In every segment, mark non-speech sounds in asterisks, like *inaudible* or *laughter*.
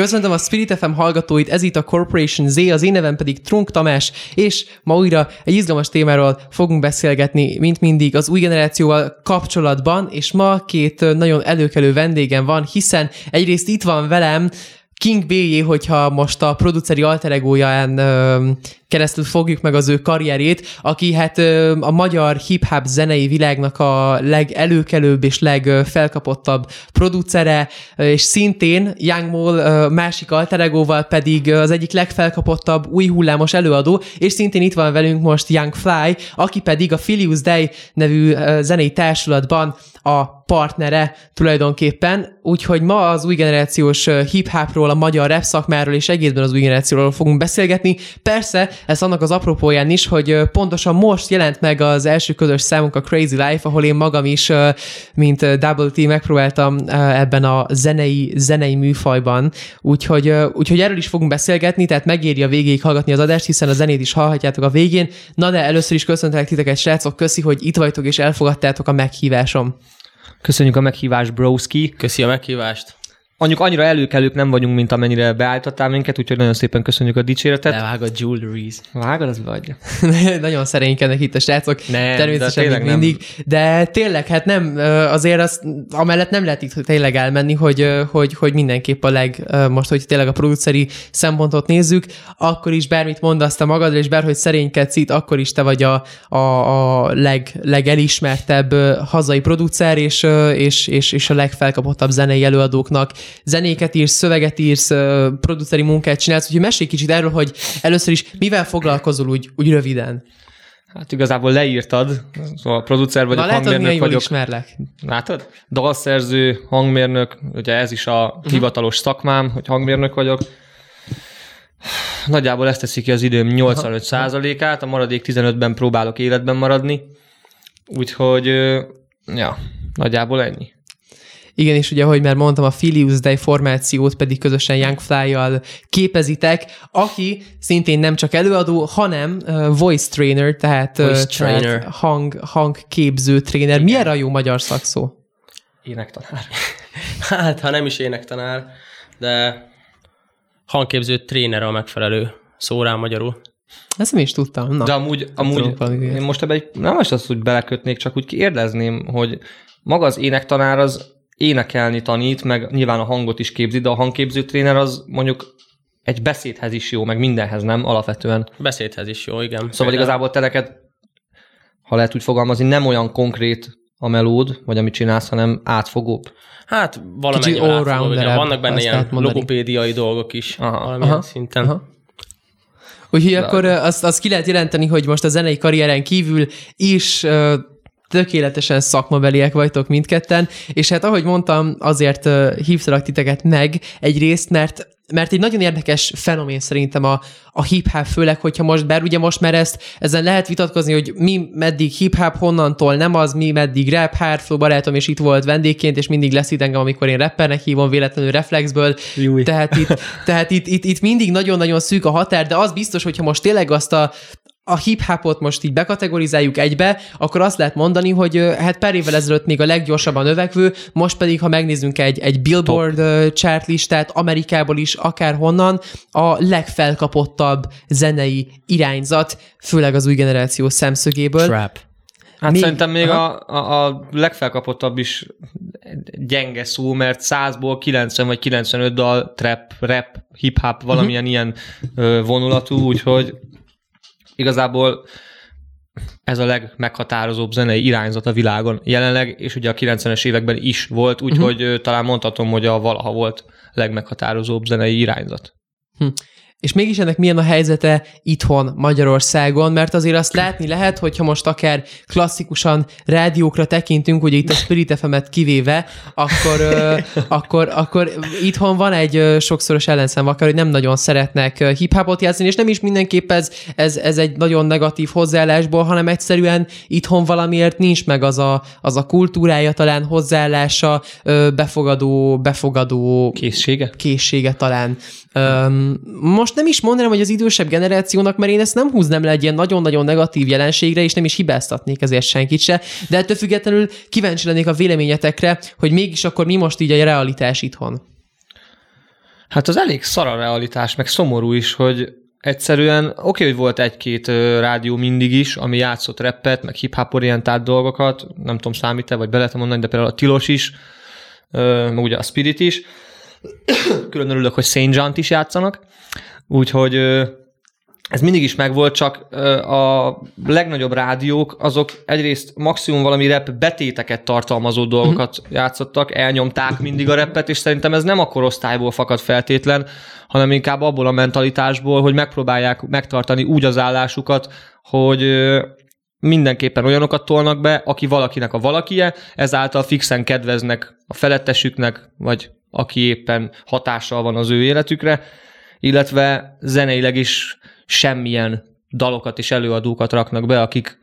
Köszöntöm a Spirit FM hallgatóit, ez itt a Corporation Z, az én nevem pedig Trunk Tamás, és ma újra egy izgalmas témáról fogunk beszélgetni, mint mindig, az új generációval kapcsolatban, és ma két nagyon előkelő vendégem van, hiszen egyrészt itt van velem King B, hogyha most a produceri alteregóján keresztül fogjuk meg az ő karrierét, aki hát a magyar hip-hop zenei világnak a legelőkelőbb és legfelkapottabb producere, és szintén Young Mall másik alteregóval pedig az egyik legfelkapottabb új hullámos előadó, és szintén itt van velünk most Young Fly, aki pedig a Filius Day nevű zenei társulatban a partnere tulajdonképpen, úgyhogy ma az új generációs hip-hopról, a magyar rap szakmáról és egészben az új generációról fogunk beszélgetni. Persze ez annak az apropóján is, hogy pontosan most jelent meg az első közös számunk a Crazy Life, ahol én magam is, mint Double T megpróbáltam ebben a zenei, zenei műfajban, úgyhogy, úgyhogy erről is fogunk beszélgetni, tehát megéri a végéig hallgatni az adást, hiszen a zenét is hallhatjátok a végén. Na de először is köszöntelek titeket, srácok, köszi, hogy itt vagytok és elfogadtátok a meghívásom. Köszönjük a meghívást, Broski. Köszi a meghívást. Mondjuk annyira előkelők nem vagyunk, mint amennyire beállítottál minket, úgyhogy nagyon szépen köszönjük a dicséretet. Levágod jewelries. Vágod, az vagy. *laughs* nagyon szerénykednek itt a srácok. Nem, természetesen de még mindig. Nem. De tényleg, hát nem, azért az, amellett nem lehet itt tényleg elmenni, hogy, hogy, hogy mindenképp a leg, most, hogy tényleg a produceri szempontot nézzük, akkor is bármit mondasz te magadra, és bárhogy szerénykedsz itt, akkor is te vagy a, a, a leg, legelismertebb hazai producer, és, és, és, és a legfelkapottabb zenei előadóknak zenéket írsz, szöveget írsz, produceri munkát csinálsz, úgyhogy mesélj kicsit erről, hogy először is mivel foglalkozol úgy, úgy röviden? Hát igazából leírtad, szóval producer vagyok, Na, hangmérnök lehet, vagyok. ismerlek. Látod? Dalszerző, hangmérnök, ugye ez is a uh-huh. hivatalos szakmám, hogy hangmérnök vagyok. Nagyjából ezt teszi ki az időm 85%-át, a maradék 15-ben próbálok életben maradni. Úgyhogy, ja, nagyjából ennyi. Igen, és ugye, ahogy már mondtam, a Filius Day formációt pedig közösen Young Fly-jal képezitek, aki szintén nem csak előadó, hanem uh, voice trainer, tehát, voice uh, trainer. tehát hang, hangképző tréner. Mi erre a jó magyar szakszó? Énektanár. hát, ha nem is énektanár, de hangképző tréner a megfelelő szó rá magyarul. Ezt nem is tudtam. Na, De amúgy, amúgy én most ebbe egy, nem most azt, hogy belekötnék, csak úgy kérdezném, hogy maga az énektanár az énekelni tanít, meg nyilván a hangot is képzi, de a hangképző tréner az mondjuk egy beszédhez is jó, meg mindenhez nem, alapvetően. Beszédhez is jó, igen. Szóval Például... igazából te neked, ha lehet úgy fogalmazni, nem olyan konkrét a melód, vagy amit csinálsz, hanem átfogóbb. Hát valamennyi Vannak benne ilyen logopédiai dolgok is aha, valamilyen aha, szinten. Aha. Úgyhogy akkor azt, azt ki lehet jelenteni, hogy most a zenei karrieren kívül is tökéletesen szakmabeliek vagytok mindketten, és hát ahogy mondtam, azért hívtalak titeket meg egyrészt, mert mert egy nagyon érdekes fenomén szerintem a, a hip-hop, főleg, hogyha most, bár ugye most már ezt, ezen lehet vitatkozni, hogy mi meddig hip-hop, honnantól nem az, mi meddig rap, hardflow barátom, és itt volt vendégként, és mindig lesz itt engem, amikor én rappernek hívom véletlenül reflexből. Júj. Tehát, itt, tehát itt, itt, itt mindig nagyon-nagyon szűk a határ, de az biztos, hogyha most tényleg azt a a hip-hopot most így bekategorizáljuk egybe, akkor azt lehet mondani, hogy hát pár évvel ezelőtt még a leggyorsabban növekvő, most pedig, ha megnézzünk egy, egy Billboard Top. chart listát, Amerikából is, akár honnan, a legfelkapottabb zenei irányzat, főleg az új generáció szemszögéből. Trap. Hát még, szerintem még a, a, a legfelkapottabb is gyenge szó, mert 100-ból 90 vagy 95 dal trap, rap, hip-hop, valamilyen uh-huh. ilyen ö, vonulatú, úgyhogy igazából ez a legmeghatározóbb zenei irányzat a világon jelenleg, és ugye a 90-es években is volt, úgyhogy uh-huh. talán mondhatom, hogy a valaha volt legmeghatározóbb zenei irányzat. Hm. És mégis ennek milyen a helyzete itthon Magyarországon, mert azért azt látni lehet, hogyha most akár klasszikusan rádiókra tekintünk, ugye itt a Spirit fm kivéve, akkor, *laughs* akkor, akkor itthon van egy sokszoros ellenszem akár, hogy nem nagyon szeretnek hip-hopot játszani, és nem is mindenképp ez, ez, ez egy nagyon negatív hozzáállásból, hanem egyszerűen itthon valamiért nincs meg az a, az a kultúrája, talán hozzáállása, befogadó, befogadó Készsége? készsége talán. Öm, most nem is mondanám, hogy az idősebb generációnak, mert én ezt nem húznám le egy ilyen nagyon-nagyon negatív jelenségre, és nem is hibáztatnék ezért senkit se, de ettől függetlenül kíváncsi lennék a véleményetekre, hogy mégis akkor mi most így a realitás itthon. Hát az elég szar a realitás, meg szomorú is, hogy egyszerűen oké, okay, hogy volt egy-két rádió mindig is, ami játszott rappet, meg hip-hop orientált dolgokat, nem tudom, számít-e, vagy be mondani, de például a Tilos is, meg ugye a Spirit is. *coughs* Külön örülök, hogy Saint John is játszanak, úgyhogy ez mindig is megvolt, csak a legnagyobb rádiók azok egyrészt maximum valami rap betéteket tartalmazó dolgokat játszottak, elnyomták mindig a rappet, és szerintem ez nem a korosztályból fakad feltétlen, hanem inkább abból a mentalitásból, hogy megpróbálják megtartani úgy az állásukat, hogy mindenképpen olyanokat tolnak be, aki valakinek a valakie, ezáltal fixen kedveznek a felettesüknek, vagy aki éppen hatással van az ő életükre, illetve zeneileg is semmilyen dalokat és előadókat raknak be, akik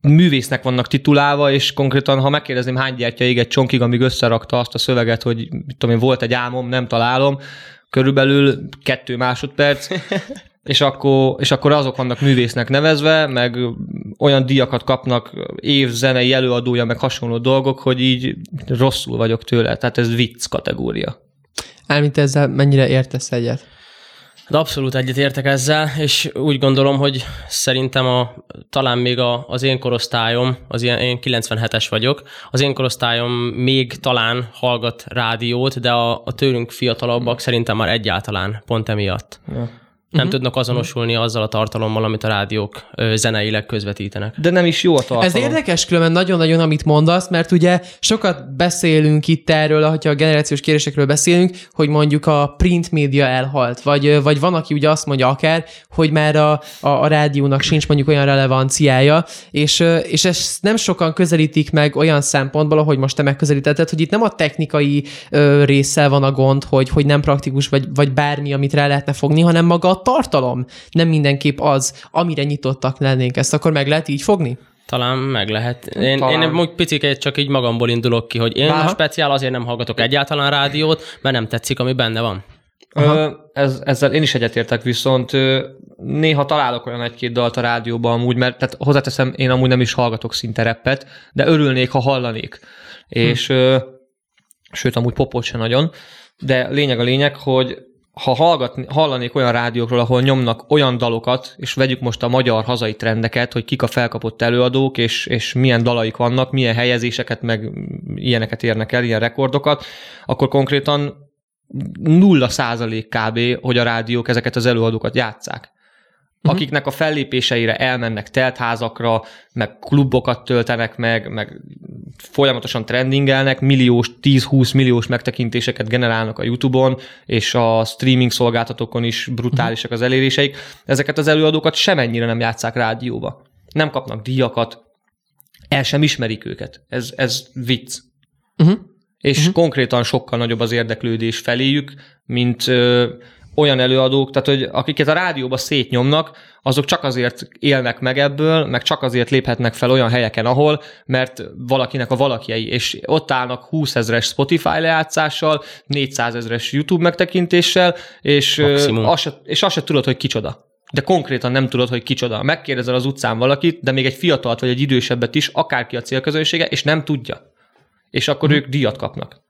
művésznek vannak titulálva, és konkrétan, ha megkérdezném, hány gyertya ég egy csonkig, amíg összerakta azt a szöveget, hogy mit tudom én, volt egy álmom, nem találom, körülbelül kettő másodperc, *laughs* és akkor, és akkor azok vannak művésznek nevezve, meg olyan díjakat kapnak év zenei előadója, meg hasonló dolgok, hogy így rosszul vagyok tőle. Tehát ez vicc kategória. Elmint ezzel mennyire értesz egyet? De abszolút egyet értek ezzel, és úgy gondolom, hogy szerintem a, talán még a, az én korosztályom, az ilyen, én 97-es vagyok, az én korosztályom még talán hallgat rádiót, de a, a tőlünk fiatalabbak szerintem már egyáltalán pont emiatt. Ja. Nem uh-huh. tudnak azonosulni azzal a tartalommal, amit a rádiók ö, zeneileg közvetítenek. De nem is jó a tartalom. Ez érdekes különben nagyon-nagyon, amit mondasz, mert ugye sokat beszélünk itt erről, hogyha a generációs kérésekről beszélünk, hogy mondjuk a print média elhalt, vagy, vagy van, aki ugye azt mondja akár, hogy már a, a, a rádiónak sincs mondjuk olyan relevanciája, és, és ezt nem sokan közelítik meg olyan szempontból, ahogy most te megközelítetted, hogy itt nem a technikai ö, résszel van a gond, hogy, hogy nem praktikus, vagy, vagy bármi, amit rá lehetne fogni, hanem maga a tartalom nem mindenképp az, amire nyitottak lennénk. Ezt akkor meg lehet így fogni? Talán meg lehet. Én, Talán. én úgy picit csak így magamból indulok ki, hogy én Aha. a speciál azért nem hallgatok egyáltalán rádiót, mert nem tetszik, ami benne van. Ö, ez, ezzel én is egyetértek, viszont ö, néha találok olyan egy-két dalt a rádióban amúgy, mert tehát hozzáteszem, én amúgy nem is hallgatok szinte reppet, de örülnék, ha hallanék. És ö, sőt, amúgy popot se nagyon, de lényeg a lényeg, hogy ha hallgatni, hallanék olyan rádiókról, ahol nyomnak olyan dalokat, és vegyük most a magyar hazai trendeket, hogy kik a felkapott előadók, és, és milyen dalaik vannak, milyen helyezéseket, meg ilyeneket érnek el, ilyen rekordokat, akkor konkrétan nulla százalék kb., hogy a rádiók ezeket az előadókat játszák. Akiknek a fellépéseire elmennek teltházakra, meg klubokat töltenek meg, meg folyamatosan trendingelnek, milliós, 10-20 milliós megtekintéseket generálnak a YouTube-on, és a streaming szolgáltatókon is brutálisak az eléréseik. Ezeket az előadókat semennyire nem játszák rádióba. Nem kapnak díjakat, el sem ismerik őket. Ez, ez vicc. Uh-huh. És uh-huh. konkrétan sokkal nagyobb az érdeklődés feléjük, mint olyan előadók, tehát hogy akiket a rádióba szétnyomnak, azok csak azért élnek meg ebből, meg csak azért léphetnek fel olyan helyeken, ahol, mert valakinek a valakiei, és ott állnak 20 ezres Spotify lejátszással, 400 ezres YouTube megtekintéssel, és, Maximum. azt se, és azt se tudod, hogy kicsoda. De konkrétan nem tudod, hogy kicsoda. Megkérdezel az utcán valakit, de még egy fiatalt vagy egy idősebbet is, akárki a célközönsége, és nem tudja. És akkor ők díjat kapnak.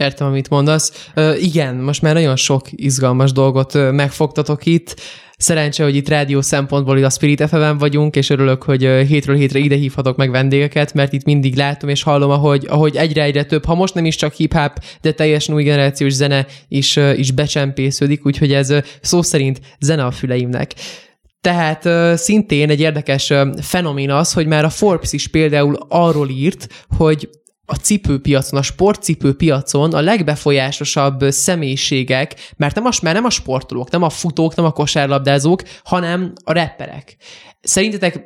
Értem, amit mondasz. Ö, igen, most már nagyon sok izgalmas dolgot megfogtatok itt. Szerencsé, hogy itt rádió szempontból itt a Spirit fm vagyunk, és örülök, hogy hétről hétre ide hívhatok meg vendégeket, mert itt mindig látom és hallom, ahogy, ahogy egyre-egyre több, ha most nem is csak hip-hop, de teljesen új generációs zene is, is becsempésződik, úgyhogy ez szó szerint zene a füleimnek. Tehát szintén egy érdekes fenomén az, hogy már a Forbes is például arról írt, hogy a cipőpiacon, a sportcipőpiacon a legbefolyásosabb személyiségek, mert nem a, mert nem a sportolók, nem a futók, nem a kosárlabdázók, hanem a rapperek. Szerintetek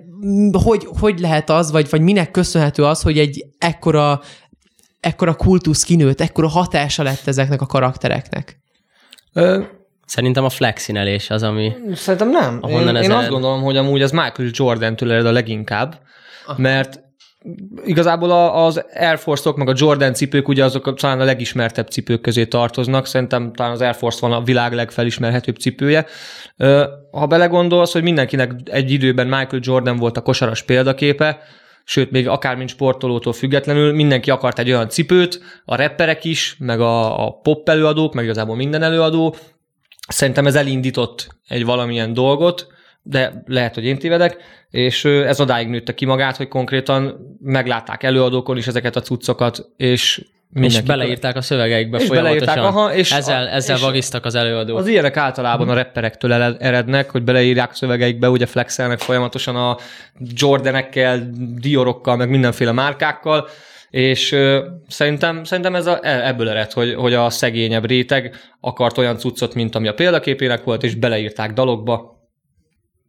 hogy, hogy lehet az, vagy, vagy minek köszönhető az, hogy egy ekkora, ekkora kultusz kinőtt, ekkora hatása lett ezeknek a karaktereknek? Ö, Szerintem a flexinelés az, ami... Szerintem nem. Ahonnan Én, ez én azt ered? gondolom, hogy amúgy az Michael Jordan-től ered a leginkább, mert igazából az Air Force-ok, meg a Jordan cipők, ugye azok talán a legismertebb cipők közé tartoznak. Szerintem talán az Air Force van a világ legfelismerhetőbb cipője. Ha belegondolsz, hogy mindenkinek egy időben Michael Jordan volt a kosaras példaképe, sőt, még akár mint sportolótól függetlenül, mindenki akart egy olyan cipőt, a rapperek is, meg a, a pop előadók, meg igazából minden előadó. Szerintem ez elindított egy valamilyen dolgot, de lehet, hogy én tévedek, és ez odáig nőtte ki magát, hogy konkrétan meglátták előadókon is ezeket a cuccokat, és És beleírták a szövegeikbe És folyamatosan. beleírták, aha, és ezzel, ezzel és- az előadók. Az ilyenek általában a rapperektől erednek, hogy beleírják a szövegeikbe, ugye flexelnek folyamatosan a Jordanekkel, Diorokkal, meg mindenféle márkákkal, és ö, szerintem, szerintem ez a, e- ebből ered, hogy, hogy a szegényebb réteg akart olyan cuccot, mint ami a példaképének volt, és beleírták dalokba.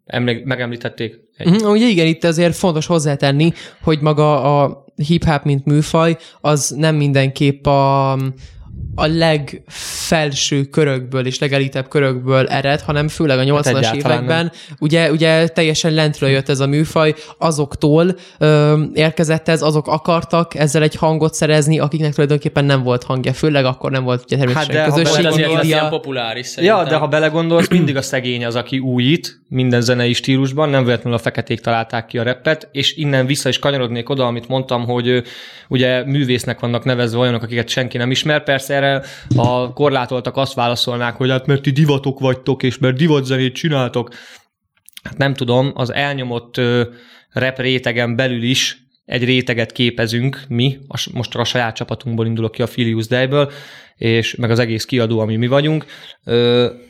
Emlék, megemlítették? Egy. Mhm, Ugye igen, itt azért fontos hozzátenni, hogy maga a hip-hop, mint műfaj, az nem mindenképp a, a legfelső körökből és legelitebb körökből ered, hanem főleg a 80-as egyáltalán években ugye, ugye teljesen lentről jött ez a műfaj, azoktól ö, érkezett ez, azok akartak ezzel egy hangot szerezni, akiknek tulajdonképpen nem volt hangja, főleg akkor nem volt ugye természetesen Hát de ha közösségi bele- média. populáris szerintem. Ja, de ha belegondolsz, mindig a szegény az, aki újít minden zenei stílusban, nem véletlenül a feketék találták ki a reppet, és innen vissza is kanyarodnék oda, amit mondtam, hogy ugye művésznek vannak nevezve olyanok, akiket senki nem ismer. Persze erre a korlátoltak azt válaszolnák, hogy hát mert ti divatok vagytok, és mert divatzenét csináltok. Hát nem tudom, az elnyomott ö, rap rétegen belül is egy réteget képezünk mi, a, most a saját csapatunkból indulok ki a Filius Dayből, és meg az egész kiadó, ami mi vagyunk,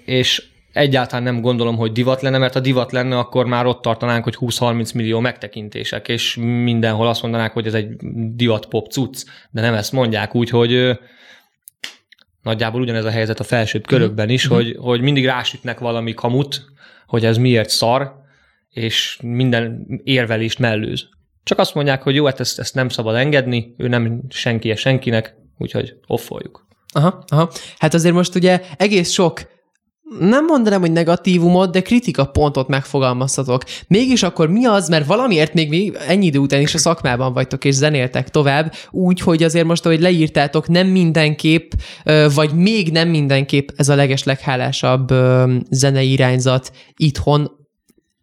és egyáltalán nem gondolom, hogy divat lenne, mert ha divat lenne, akkor már ott tartanánk, hogy 20-30 millió megtekintések, és mindenhol azt mondanák, hogy ez egy divat pop cucc, de nem ezt mondják, úgyhogy nagyjából ugyanez a helyzet a felsőbb körökben is, hogy, hogy mindig rásütnek valami kamut, hogy ez miért szar, és minden érvelést mellőz. Csak azt mondják, hogy jó, hát ezt, ezt nem szabad engedni, ő nem senki senkinek, úgyhogy offoljuk. Aha, aha. Hát azért most ugye egész sok nem mondanám, hogy negatívumot, de kritika pontot megfogalmazhatok. Mégis akkor mi az, mert valamiért még ennyi idő után is a szakmában vagytok és zenéltek tovább, úgy, hogy azért most, ahogy leírtátok, nem mindenképp, vagy még nem mindenképp ez a leges leghálásabb ö, zenei irányzat itthon,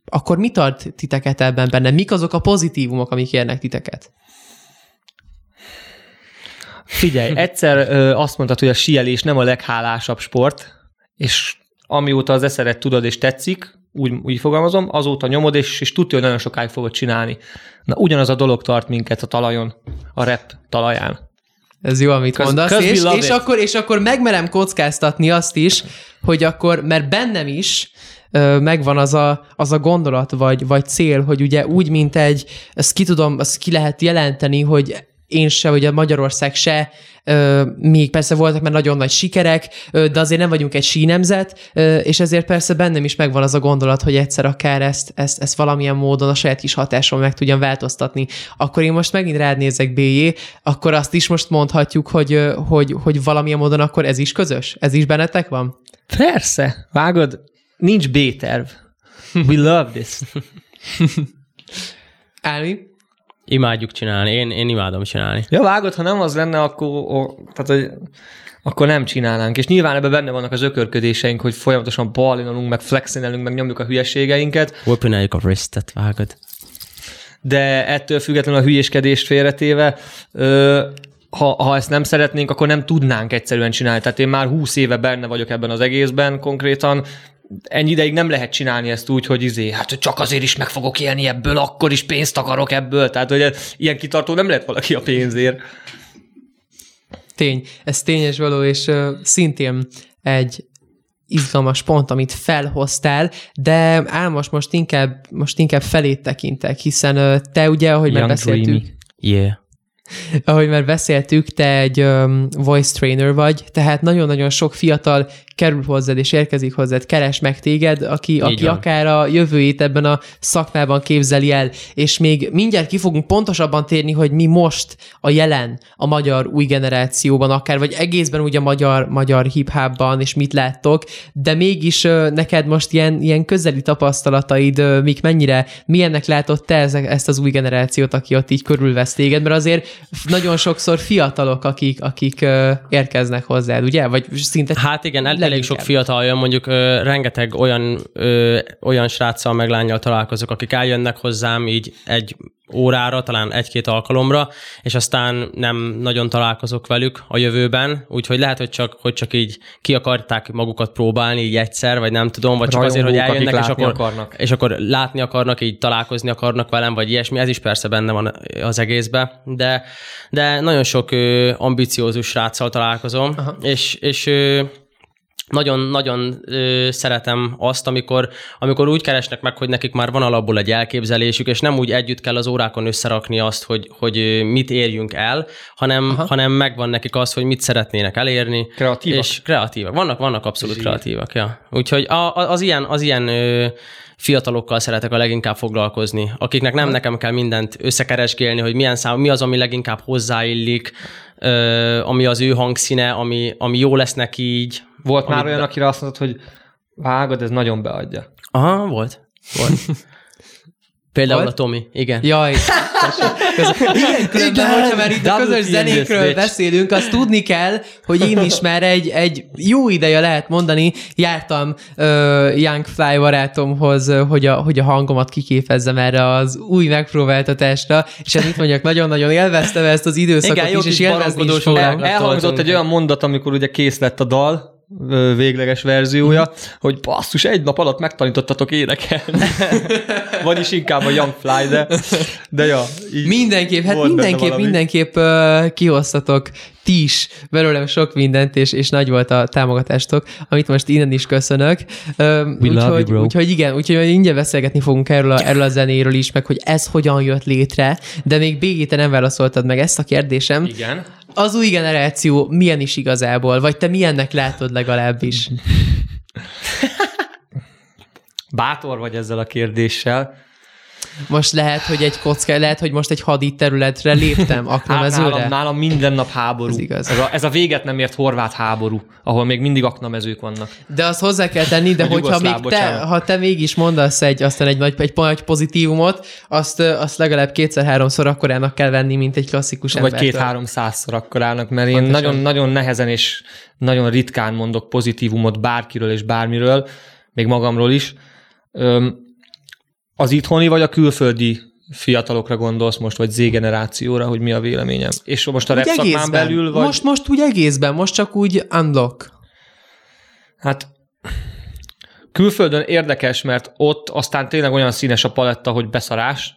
akkor mi tart titeket ebben benne? Mik azok a pozitívumok, amik érnek titeket? Figyelj, egyszer azt mondtad, hogy a síelés nem a leghálásabb sport, és amióta az eszeret tudod és tetszik, úgy, úgy fogalmazom, azóta nyomod, és, és tudja, hogy nagyon sokáig fogod csinálni. Na, ugyanaz a dolog tart minket a talajon, a rap talaján. Ez jó, amit Cause- mondasz, és, és, akkor, és akkor megmerem kockáztatni azt is, hogy akkor, mert bennem is ö, megvan az a, az a gondolat, vagy, vagy cél, hogy ugye úgy, mint egy, ezt ki tudom, azt ki lehet jelenteni, hogy én se, vagy a Magyarország se, még persze voltak már nagyon nagy sikerek, de azért nem vagyunk egy sínemzet, és ezért persze bennem is megvan az a gondolat, hogy egyszer akár ezt, ezt, ezt valamilyen módon a saját kis hatáson meg tudjam változtatni. Akkor én most megint rád nézek, BJ, akkor azt is most mondhatjuk, hogy, hogy, hogy valamilyen módon akkor ez is közös? Ez is bennetek van? Persze, vágod, nincs B-terv. We love this. *laughs* Álmi? Imádjuk csinálni. Én, én imádom csinálni. Ja, vágod, ha nem az lenne, akkor, o, tehát, hogy, akkor nem csinálnánk. És nyilván ebben benne vannak az ökörködéseink, hogy folyamatosan balinolunk, meg flexinelünk, meg nyomjuk a hülyeségeinket, Whippináljuk a wristet, vágod. de ettől függetlenül a hülyéskedést félretéve, ö, ha, ha ezt nem szeretnénk, akkor nem tudnánk egyszerűen csinálni. Tehát én már húsz éve benne vagyok ebben az egészben konkrétan, ennyi ideig nem lehet csinálni ezt úgy, hogy izé, hát hogy csak azért is meg fogok élni ebből, akkor is pénzt akarok ebből. Tehát, hogy ilyen kitartó nem lehet valaki a pénzért. Tény, ez tényes való, és uh, szintén egy izgalmas pont, amit felhoztál, de Álmos most inkább, most inkább felét tekintek, hiszen uh, te ugye, ahogy Young megbeszéltük, Dreamy. Yeah. Ahogy már beszéltük, te egy um, voice trainer vagy, tehát nagyon-nagyon sok fiatal kerül hozzád és érkezik hozzád, keres meg téged, aki, aki akár a jövőjét ebben a szakmában képzeli el, és még mindjárt ki fogunk pontosabban térni, hogy mi most a jelen a magyar új generációban, akár vagy egészben úgy a magyar, magyar hip-hopban, és mit láttok, de mégis uh, neked most ilyen, ilyen közeli tapasztalataid, uh, mik mennyire, milyennek látod te ezek, ezt az új generációt, aki ott így körülvesz téged, mert azért nagyon sokszor fiatalok, akik, akik érkeznek hozzád, ugye? Vagy szinte Hát igen, el, elég sok fiatal jön, mondjuk ö, rengeteg olyan, ö, olyan sráccal meg lányjal találkozok, akik eljönnek hozzám így egy órára, talán egy-két alkalomra, és aztán nem nagyon találkozok velük a jövőben, úgyhogy lehet, hogy csak, hogy csak így ki akarták magukat próbálni így egyszer, vagy nem tudom, vagy csak azért, hogy eljönnek, és akkor, akarnak. és akkor látni akarnak, így találkozni akarnak velem, vagy ilyesmi, ez is persze benne van az egészbe, de, de nagyon sok ö, ambiciózus sráccal találkozom, Aha. és, és ö, nagyon-nagyon szeretem azt, amikor, amikor úgy keresnek meg, hogy nekik már van alapból egy elképzelésük, és nem úgy együtt kell az órákon összerakni azt, hogy, hogy mit érjünk el, hanem, hanem megvan nekik az, hogy mit szeretnének elérni. Kreatívak. És kreatívak. Vannak, vannak abszolút Zsír. kreatívak, ja. Úgyhogy a, az ilyen, az ilyen ö, fiatalokkal szeretek a leginkább foglalkozni, akiknek nem nekem kell mindent összekereskélni, hogy milyen szám, mi az, ami leginkább hozzáillik, ö, ami az ő hangszíne, ami, ami jó lesz neki így, volt már olyan, be... akire azt mondod, hogy vágod, ez nagyon beadja. Aha, volt. Volt. *laughs* Például volt? a Tomi, igen. Jaj, igen, különben, hogyha már itt a közös zenékről beszélünk, azt tudni kell, hogy én is már egy, egy jó ideje lehet mondani, jártam uh, Young Fly barátomhoz, hogy a, hogy a hangomat kiképezzem erre az új megpróbáltatásra, és hát itt mondjak, nagyon-nagyon élveztem ezt az időszakot Igen, is, és élvezni is fogom. Elhangzott egy olyan mondat, amikor ugye kész lett a dal, végleges verziója, hogy basszus, egy nap alatt megtanítottatok énekelni. *laughs* Vagyis inkább a Young Fly, de, de ja. Mindenképp, hát mindenképp, mindenképp uh, kihoztatok ti is belőlem sok mindent, és, és nagy volt a támogatástok, amit most innen is köszönök. Uh, úgyhogy, you, úgyhogy igen, úgyhogy ingyen beszélgetni fogunk erről a, erről a zenéről is, meg hogy ez hogyan jött létre, de még BG, te nem válaszoltad meg ezt a kérdésem. Igen az új generáció milyen is igazából, vagy te milyennek látod legalábbis? *laughs* Bátor vagy ezzel a kérdéssel. Most lehet, hogy egy kocka, lehet, hogy most egy hadi területre léptem aknamezőre. Hát nálam, nálam minden nap háború. Ez, igaz. Ez, a, ez a véget nem ért horvát háború, ahol még mindig aknamezők vannak. De azt hozzá kell tenni, de hogyha még te, ha te mégis mondasz egy, aztán egy nagy, egy nagy pozitívumot, azt, azt legalább kétszer-háromszor akkorának kell venni, mint egy klasszikus ember. Vagy két-háromszázszor akkorának, mert én nagyon, nagyon nehezen és nagyon ritkán mondok pozitívumot bárkiről és bármiről, még magamról is. Öm, az itthoni vagy a külföldi fiatalokra gondolsz most, vagy Z-generációra, hogy mi a véleményem? És most a rap belül vagy... Most, most úgy egészben, most csak úgy unlock. Hát külföldön érdekes, mert ott aztán tényleg olyan színes a paletta, hogy beszarás,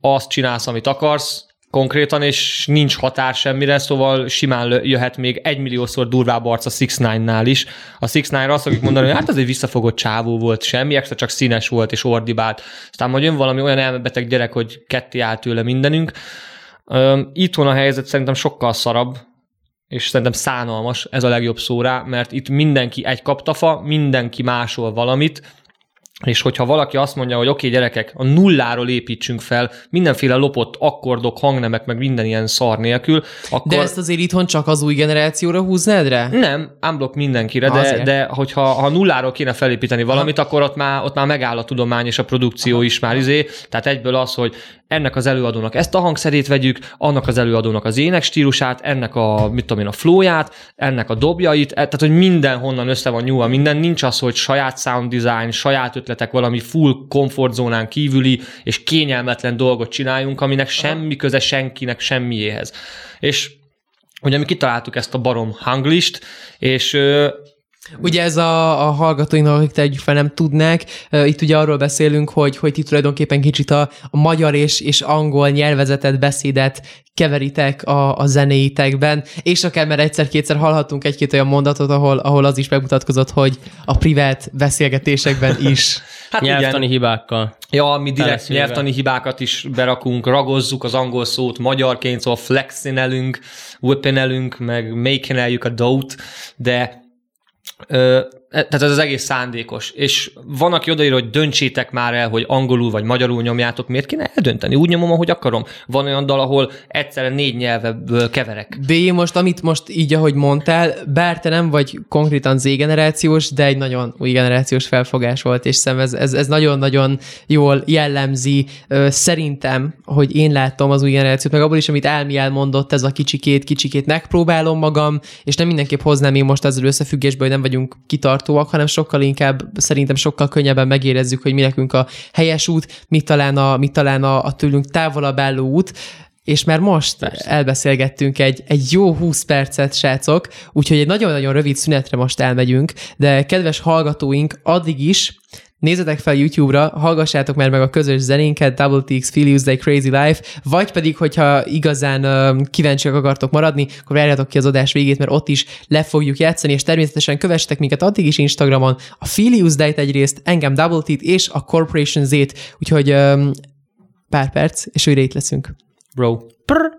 azt csinálsz, amit akarsz, konkrétan, és nincs határ semmire, szóval simán jöhet még egymilliószor durvább arc a 6 nál is. A 6 9 azt fogjuk mondani, hogy hát az egy visszafogott csávó volt, semmi extra, csak színes volt és ordibált. Aztán majd jön valami olyan elmebeteg gyerek, hogy ketté áll tőle mindenünk. Itthon a helyzet szerintem sokkal szarabb, és szerintem szánalmas, ez a legjobb szó rá, mert itt mindenki egy kaptafa, mindenki másol valamit, és hogyha valaki azt mondja, hogy oké, okay, gyerekek, a nulláról építsünk fel mindenféle lopott akkordok, hangnemek, meg minden ilyen szar nélkül, akkor... De ezt azért itthon csak az új generációra húznád rá? Nem, unblock mindenkire, de, de hogyha ha nulláról kéne felépíteni valamit, ha. akkor ott már, ott már megáll a tudomány és a produkció Aha. is már izé, tehát egyből az, hogy ennek az előadónak ezt a hangszerét vegyük, annak az előadónak az ének stílusát, ennek a, mit tudom én, a flóját, ennek a dobjait, e, tehát hogy minden honnan össze van nyúlva, minden, nincs az, hogy saját sound design, saját ötletek, valami full komfortzónán kívüli és kényelmetlen dolgot csináljunk, aminek semmi köze senkinek semmiéhez. És ugye mi kitaláltuk ezt a barom hanglist, és Ugye ez a, a hallgatóinknak, akik tegyük fel nem tudnák, itt ugye arról beszélünk, hogy, hogy ti tulajdonképpen kicsit a, a magyar és, és angol nyelvezetet, beszédet keveritek a, a zenéitekben, és akár már egyszer-kétszer hallhattunk egy-két olyan mondatot, ahol, ahol az is megmutatkozott, hogy a privát beszélgetésekben is. *laughs* Hát nyelvtani igen. hibákkal. Ja, mi direkt nyelvtani hibákat is berakunk, ragozzuk az angol szót magyarként, szóval flexinelünk, whippinelünk, meg makineljük a dót, de Ö, tehát ez az egész szándékos. És van, aki odaír, hogy döntsétek már el, hogy angolul vagy magyarul nyomjátok, miért kéne eldönteni? Úgy nyomom, ahogy akarom. Van olyan dal, ahol egyszerre négy nyelveből keverek. Én most, amit most így, ahogy mondtál, bár te nem vagy konkrétan Z-generációs, de egy nagyon új generációs felfogás volt, és szem ez, ez, ez nagyon-nagyon jól jellemzi szerintem, hogy én látom az új generációt, meg abból is, amit Álmi elmondott, ez a kicsikét, kicsikét megpróbálom magam, és nem mindenképp hoznám én most ezzel összefüggésbe, hogy nem vagyunk kitart tartóak, hanem sokkal inkább szerintem sokkal könnyebben megérezzük, hogy mi nekünk a helyes út, mi talán a, mi talán a, a tőlünk távolabb álló út, és már most Persze. elbeszélgettünk egy, egy jó 20 percet, srácok, úgyhogy egy nagyon-nagyon rövid szünetre most elmegyünk, de kedves hallgatóink, addig is Nézzetek fel YouTube-ra, hallgassátok már meg a közös zenénket, Double TX Feel Use Crazy Life, vagy pedig, hogyha igazán uh, kíváncsiak akartok maradni, akkor várjátok ki az adás végét, mert ott is le fogjuk játszani, és természetesen kövessetek minket addig is Instagramon, a Use Day-t egyrészt, engem Double T és a Corporation Z-t, úgyhogy um, pár perc, és újra itt leszünk. Bro. Prr.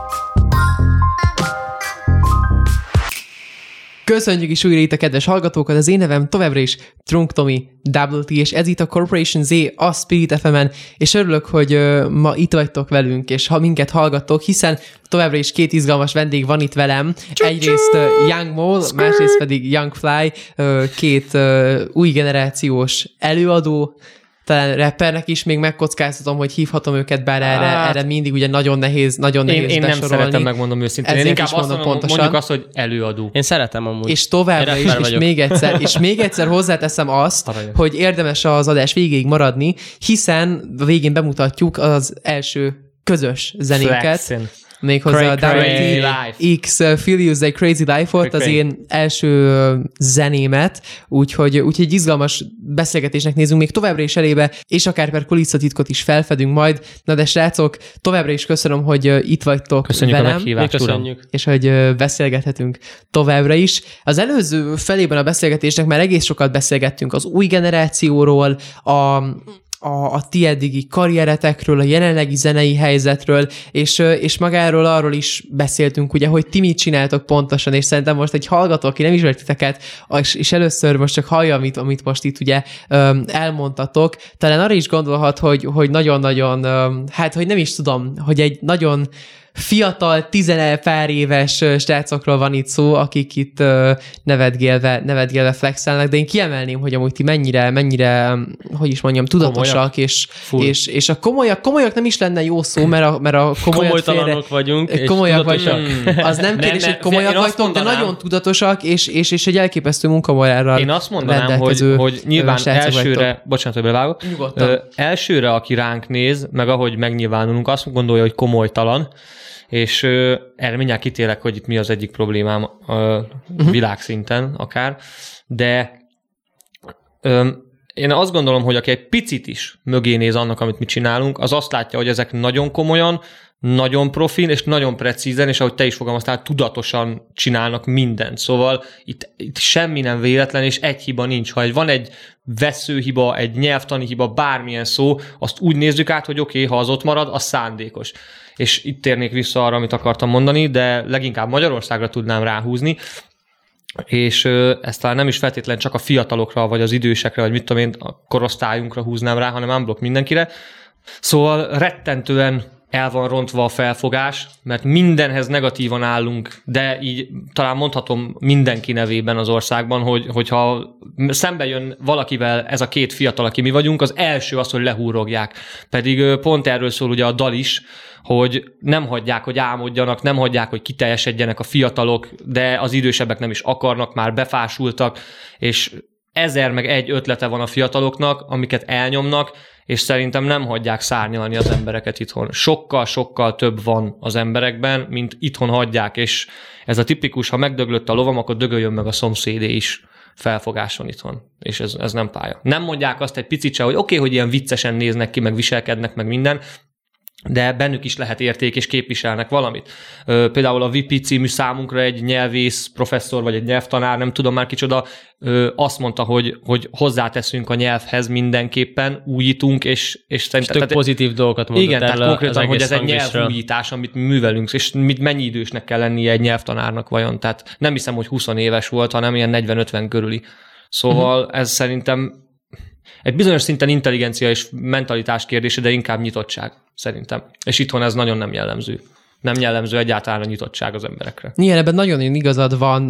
Köszönjük is újra itt a kedves hallgatókat, az én nevem továbbra is Trunk Tomi Double T, és ez itt a Corporation Z, a Spirit fm és örülök, hogy ma itt vagytok velünk, és ha minket hallgattok, hiszen továbbra is két izgalmas vendég van itt velem. Egyrészt uh, Young Mole, másrészt pedig Young Fly, két új generációs előadó, talán rappernek is még megkockáztatom, hogy hívhatom őket, bár erre, hát, erre mindig ugye nagyon nehéz, nagyon nehéz Én, én nem szeretem, megmondom őszintén. Ezért én inkább azt mondom, pontosan. mondjuk azt, hogy előadó. Én szeretem amúgy. És továbbra is, és még egyszer, és még egyszer hozzáteszem azt, Aranyos. hogy érdemes az adás végéig maradni, hiszen a végén bemutatjuk az első közös zenénket. Flexin méghozzá a WT X uh, Feel You Like Crazy Life volt az én első uh, zenémet, úgyhogy, úgyhogy egy izgalmas beszélgetésnek nézünk még továbbra is elébe, és akár per kulisszatitkot is felfedünk majd. Na de srácok, továbbra is köszönöm, hogy uh, itt vagytok Köszönjük velem. a meghívást, Köszönjük. És hogy beszélgethetünk továbbra is. Az előző felében a beszélgetésnek már egész sokat beszélgettünk az új generációról, a a, a ti eddigi karrieretekről, a jelenlegi zenei helyzetről, és, és magáról arról is beszéltünk, ugye, hogy ti mit csináltok pontosan, és szerintem most egy hallgató, aki nem ismert titeket, és, és először most csak hallja, amit, amit most itt ugye elmondtatok, talán arra is gondolhat, hogy, hogy nagyon-nagyon, hát, hogy nem is tudom, hogy egy nagyon fiatal, tizenel pár éves srácokról van itt szó, akik itt nevetgélve, nevetgélve flexelnek, de én kiemelném, hogy amúgy ti mennyire, mennyire, hogy is mondjam, tudatosak, komolyak. és, és, és a komolyak, komolyak nem is lenne jó szó, mert a, mert a komolytalanok félre, vagyunk, komolyak vagyunk. Az nem kérdés, hogy komolyak vagytok, de nagyon tudatosak, és, és, és egy elképesztő munkamorálral Én azt mondanám, hogy, hogy nyilván elsőre, vagytok. bocsánat, hogy bevágok, elsőre, aki ránk néz, meg ahogy megnyilvánulunk, azt gondolja, hogy komolytalan, és ö, erre mindjárt kitélek, hogy itt mi az egyik problémám ö, uh-huh. világszinten akár, de ö, én azt gondolom, hogy aki egy picit is mögé néz annak, amit mi csinálunk, az azt látja, hogy ezek nagyon komolyan, nagyon profin, és nagyon precízen, és ahogy te is fogalmaztál, tudatosan csinálnak mindent. Szóval itt, itt semmi nem véletlen, és egy hiba nincs. Ha van egy veszőhiba, egy nyelvtani hiba, bármilyen szó, azt úgy nézzük át, hogy oké, okay, ha az ott marad, az szándékos és itt térnék vissza arra, amit akartam mondani, de leginkább Magyarországra tudnám ráhúzni, és ezt talán nem is feltétlen csak a fiatalokra, vagy az idősekre, vagy mit tudom én, a korosztályunkra húznám rá, hanem unblock mindenkire. Szóval rettentően el van rontva a felfogás, mert mindenhez negatívan állunk, de így talán mondhatom mindenki nevében az országban, hogy, hogyha szembe jön valakivel ez a két fiatal, aki mi vagyunk, az első az, hogy lehúrogják. Pedig pont erről szól ugye a dal is, hogy nem hagyják, hogy álmodjanak, nem hagyják, hogy kiteljesedjenek a fiatalok, de az idősebbek nem is akarnak, már befásultak, és ezer meg egy ötlete van a fiataloknak, amiket elnyomnak, és szerintem nem hagyják szárnyalni az embereket itthon. Sokkal-sokkal több van az emberekben, mint itthon hagyják, és ez a tipikus, ha megdöglött a lovam, akkor dögöljön meg a szomszédé is felfogáson itthon. És ez, ez nem pálya. Nem mondják azt egy picit se, hogy oké, okay, hogy ilyen viccesen néznek ki, meg viselkednek, meg minden, de bennük is lehet érték, és képviselnek valamit. Például a VP című számunkra egy nyelvész professzor, vagy egy nyelvtanár, nem tudom már kicsoda, azt mondta, hogy, hogy hozzáteszünk a nyelvhez mindenképpen, újítunk, és, és szerintem... tök tehát, pozitív dolgokat mondott Igen, tehát konkrétan, hogy ez egy nyelvújítás, amit mi művelünk, és mit mennyi idősnek kell lennie egy nyelvtanárnak vajon. Tehát nem hiszem, hogy 20 éves volt, hanem ilyen 40-50 körüli. Szóval uh-huh. ez szerintem egy bizonyos szinten intelligencia és mentalitás kérdése, de inkább nyitottság, szerintem. És itthon ez nagyon nem jellemző nem jellemző egyáltalán a nyitottság az emberekre. Igen, ebben nagyon igazad van,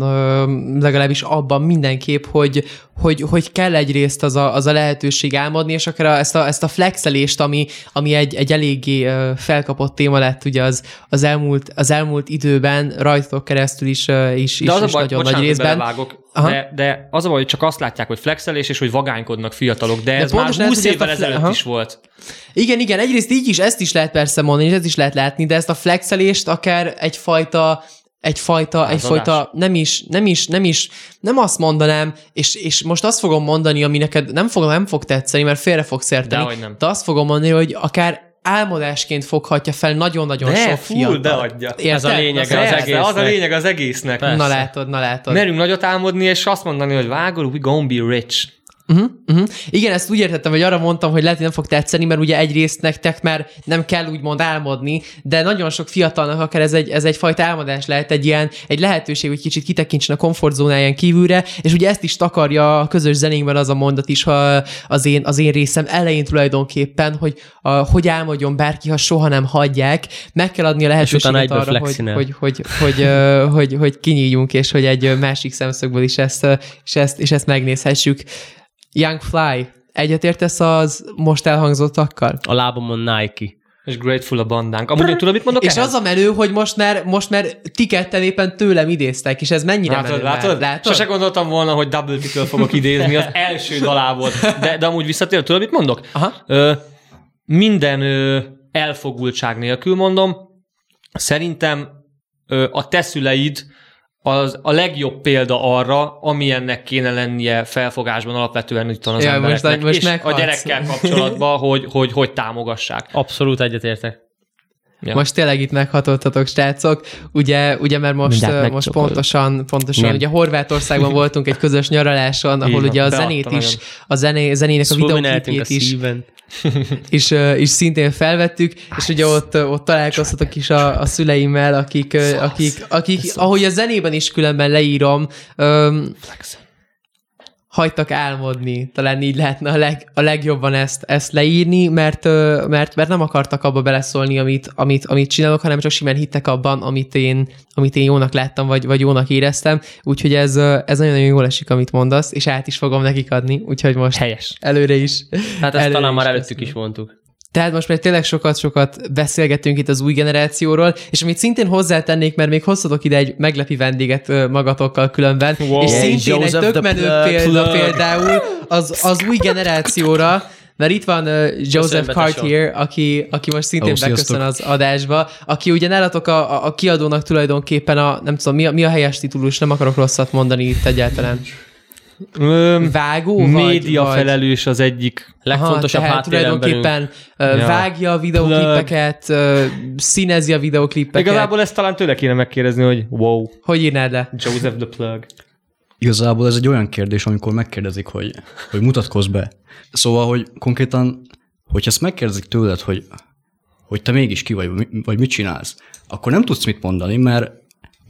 legalábbis abban mindenképp, hogy, hogy, hogy kell egyrészt az a, az a lehetőség álmodni, és akár ezt a, ezt a flexelést, ami, ami egy, egy eléggé felkapott téma lett ugye az, az, elmúlt, az elmúlt időben rajtatok keresztül is, is, is, de az is a baj, nagyon bocsánat, nagy részben. de, de az a baj, hogy csak azt látják, hogy flexelés, és hogy vagánykodnak fiatalok, de, de ez már 20 évvel ezelőtt aha. is volt. Igen, igen, egyrészt így is, ezt is lehet persze mondani, és ezt is lehet látni, de ezt a flexelést akár egyfajta egyfajta, egyfajta nem is, nem is, nem is, nem azt mondanám, és, és most azt fogom mondani, ami neked nem fog, nem fog tetszeni, mert félre fogsz érteni. De, nem. de azt fogom mondani, hogy akár álmodásként foghatja fel nagyon-nagyon de, sok full, fiatal. de adja. Érted? Ez a lényeg az, az egésznek. Az a lényeg az egésznek. Persze. Na látod, na látod. Merünk nagyot álmodni, és azt mondani, hogy vágol, we gonna be rich. Uh-huh, uh-huh. Igen, ezt úgy értettem, hogy arra mondtam, hogy lehet, hogy nem fog tetszeni, mert ugye egyrészt nektek már nem kell úgymond álmodni, de nagyon sok fiatalnak akár ez egy, ez egyfajta álmodás lehet, egy ilyen, egy lehetőség, hogy kicsit kitekintsen a komfortzónáján kívülre, és ugye ezt is takarja a közös zenénkben az a mondat is, ha az én, az én részem elején tulajdonképpen, hogy a, hogy álmodjon bárki, ha soha nem hagyják, meg kell adni a lehetőséget arra, hogy, hogy, hogy, hogy, hogy, hogy, hogy kinyíljunk, és hogy egy másik szemszögből is ezt, és ezt, és ezt megnézhessük. Young Fly, egyetértesz az most elhangzottakkal? A lábamon Nike. És Grateful a bandánk. Amúgy tudod, mit mondok És ehhez? az a menő, hogy most már, most már ti ketten éppen tőlem idéztek, és ez mennyire látod, menő látod? Már. látod? Sose gondoltam volna, hogy Double t fogok idézni, az *laughs* első dalából. De, de amúgy visszatér, tudod, mit mondok? Aha. Ö, minden ö, elfogultság nélkül mondom, szerintem ö, a te szüleid az a legjobb példa arra, amilyennek kéne lennie felfogásban alapvetően itt az ja, embereknek, most, most és meghatsz. a gyerekkel kapcsolatban, hogy, hogy hogy támogassák. Abszolút egyetértek. Ja. Most tényleg itt meghatottatok, srácok. Ugye, ugye mert most, most pontosan, pontosan Nem. ugye Horvátországban voltunk egy közös nyaraláson, ahol ugye a zenét is, a zené, zenének a videóklipjét is, *laughs* is, is szintén felvettük, nice. és ugye ott, ott találkoztatok is a, a szüleimmel, akik, akik, akik ahogy a zenében is különben leírom, um, hagytak álmodni. Talán így lehetne a, leg, a legjobban ezt, ezt leírni, mert, mert, mert nem akartak abba beleszólni, amit, amit, amit csinálok, hanem csak simán hittek abban, amit én, amit én jónak láttam, vagy, vagy jónak éreztem. Úgyhogy ez, ez nagyon-nagyon jól esik, amit mondasz, és át is fogom nekik adni, úgyhogy most Helyes. előre is. Hát ezt talán már előttük is mondtuk. Tehát most már tényleg sokat-sokat beszélgetünk itt az új generációról, és amit szintén hozzátennék, mert még hoztatok ide egy meglepi vendéget magatokkal különben, wow. és szintén Joseph egy tök menő példa plug. például az, az új generációra, mert itt van uh, Joseph Cartier, aki, aki most szintén oh, beköszön az adásba, aki ugye nálatok a, a kiadónak tulajdonképpen a, nem tudom, mi a, mi a helyes titulus, nem akarok rosszat mondani itt egyáltalán. Vágó Média vagy, felelős az egyik legfontosabb Aha, tulajdonképpen ja. vágja a videóklipeket, uh, színezi a videóklipeket. Igazából ezt talán tőle kéne megkérdezni, hogy wow. Hogy írnád le? Joseph the Plug. Igazából ez egy olyan kérdés, amikor megkérdezik, hogy, hogy mutatkozz be. Szóval, hogy konkrétan, hogy ezt megkérdezik tőled, hogy, hogy te mégis ki vagy, vagy mit csinálsz, akkor nem tudsz mit mondani, mert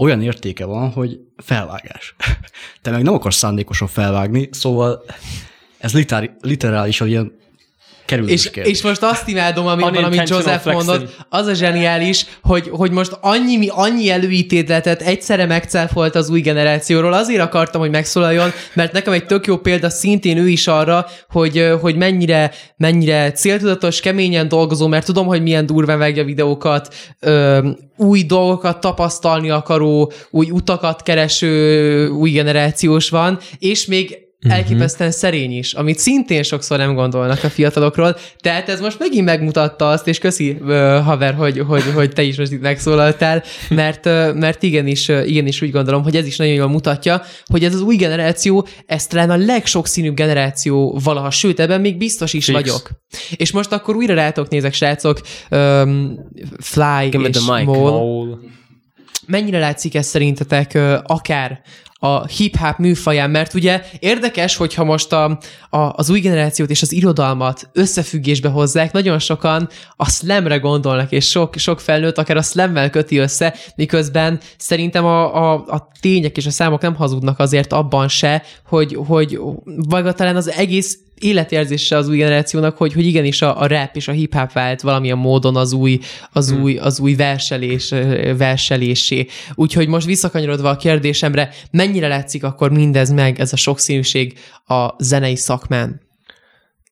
olyan értéke van, hogy felvágás. *laughs* Te meg nem akarsz szándékosan felvágni, szóval ez literálisan ilyen kerülős És, kérdés. és most azt imádom, ami van, amit Unintentional Joseph flexing. mondott, az a zseniális, hogy, hogy most annyi, mi- annyi előítéletet egyszerre megcáfolt az új generációról, azért akartam, hogy megszólaljon, mert nekem egy tök jó példa szintén ő is arra, hogy, hogy mennyire, mennyire céltudatos, keményen dolgozó, mert tudom, hogy milyen durván vágja videókat, ö, új dolgokat tapasztalni akaró, új utakat kereső új generációs van, és még elképesztően szerény is, amit szintén sokszor nem gondolnak a fiatalokról. Tehát ez most megint megmutatta azt, és köszi haver, hogy, hogy, hogy te is most itt megszólaltál, mert, mert igenis, igenis úgy gondolom, hogy ez is nagyon jól mutatja, hogy ez az új generáció, ez talán a legsokszínűbb generáció valaha, sőt, ebben még biztos is Fix. vagyok. És most akkor újra rátok nézek, srácok, um, Fly Give és. Mole. Mennyire látszik ez szerintetek akár a hip-hop műfaján, mert ugye érdekes, hogyha most a, a, az új generációt és az irodalmat összefüggésbe hozzák, nagyon sokan a slamre gondolnak, és sok, sok felnőtt akár a slammel köti össze, miközben szerintem a, a, a tények és a számok nem hazudnak azért abban se, hogy, hogy vagy talán az egész életérzése az új generációnak, hogy, hogy igenis a, a rap és a hip-hop vált valamilyen módon az új, az Hmm. új, az új verselés, verselésé. Úgyhogy most visszakanyarodva a kérdésemre, mennyire látszik akkor mindez meg, ez a sokszínűség a zenei szakmán?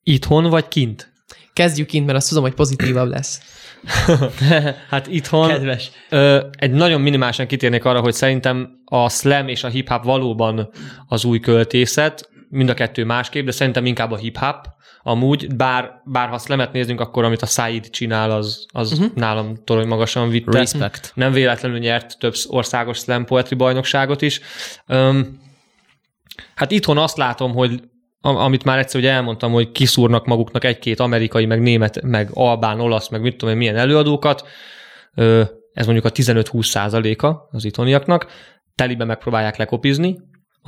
Itthon vagy kint? Kezdjük kint, mert azt tudom, hogy pozitívabb lesz. *laughs* Hát itthon Kedves. Ö, egy nagyon minimálisan kitérnék arra, hogy szerintem a slam és a hip-hop valóban az új költészet, mind a kettő másképp, de szerintem inkább a hip-hop amúgy, bár, bár ha slamet nézzünk, akkor amit a Said csinál, az, az uh-huh. nálam torony magasan vitte. Respect. Nem véletlenül nyert több országos slam poetry bajnokságot is. Öm, hát itthon azt látom, hogy am- amit már egyszer ugye elmondtam, hogy kiszúrnak maguknak egy-két amerikai, meg német, meg albán, olasz, meg mit tudom én, milyen előadókat, ez mondjuk a 15-20 százaléka az itthoniaknak, telibe megpróbálják lekopizni,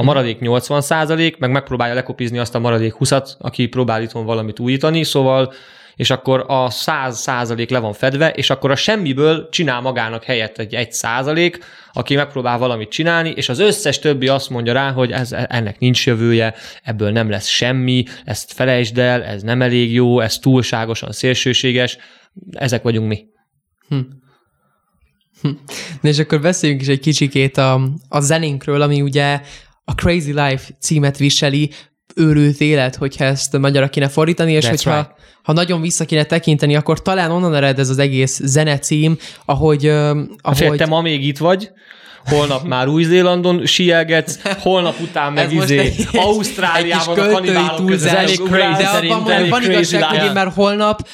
a maradék 80 százalék meg megpróbálja lekopizni azt a maradék 20-at, aki próbál itthon valamit újítani, szóval és akkor a 100 százalék le van fedve, és akkor a semmiből csinál magának helyett egy 1 százalék, aki megpróbál valamit csinálni, és az összes többi azt mondja rá, hogy ez, ennek nincs jövője, ebből nem lesz semmi, ezt felejtsd el, ez nem elég jó, ez túlságosan szélsőséges, ezek vagyunk mi. Na és akkor beszéljünk is egy kicsikét a, a zenénkről, ami ugye a Crazy Life címet viseli, őrült élet, hogyha ezt magyarra kéne fordítani, és That's hogyha right. ha nagyon vissza kéne tekinteni, akkor talán onnan ered ez az egész zenecím, ahogy, ö, Ahogy... ahogy Te ma még itt vagy, holnap már Új-Zélandon sielgetsz, holnap után meg Ez izé Ausztráliában a kanibálok között Elég ugrálsz. crazy szerintem. van, igazság, hogy én már holnap,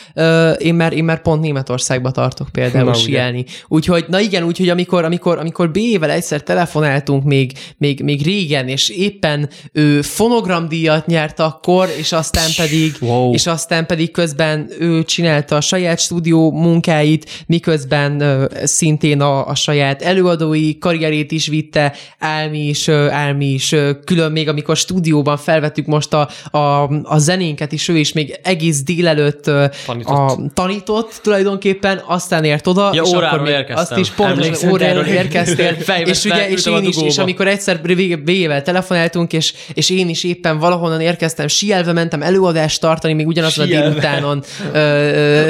én, már, én már pont Németországba tartok például sielni. Úgyhogy, na igen, úgyhogy amikor, amikor, amikor B-vel egyszer telefonáltunk még, még, még régen, és éppen ő fonogramdíjat nyert akkor, és aztán pedig, Wow. és aztán pedig közben ő csinálta a saját stúdió munkáit, miközben szintén a, a saját előadói karrierét is vitte, Álmi is, ö, Álmi is, külön még amikor stúdióban felvettük most a, a, a zenénket is, ő is még egész délelőtt Tanított. A, tanított tulajdonképpen, aztán ért oda, Ja, és akkor még érkeztem. azt is pontosan óráról érkeztél, *laughs* és ugye, és a én is, és amikor egyszer végével telefonáltunk, és, és én is éppen valahonnan érkeztem, sielve mentem előadást tartani, még ugyanazon a Sielve. délutánon.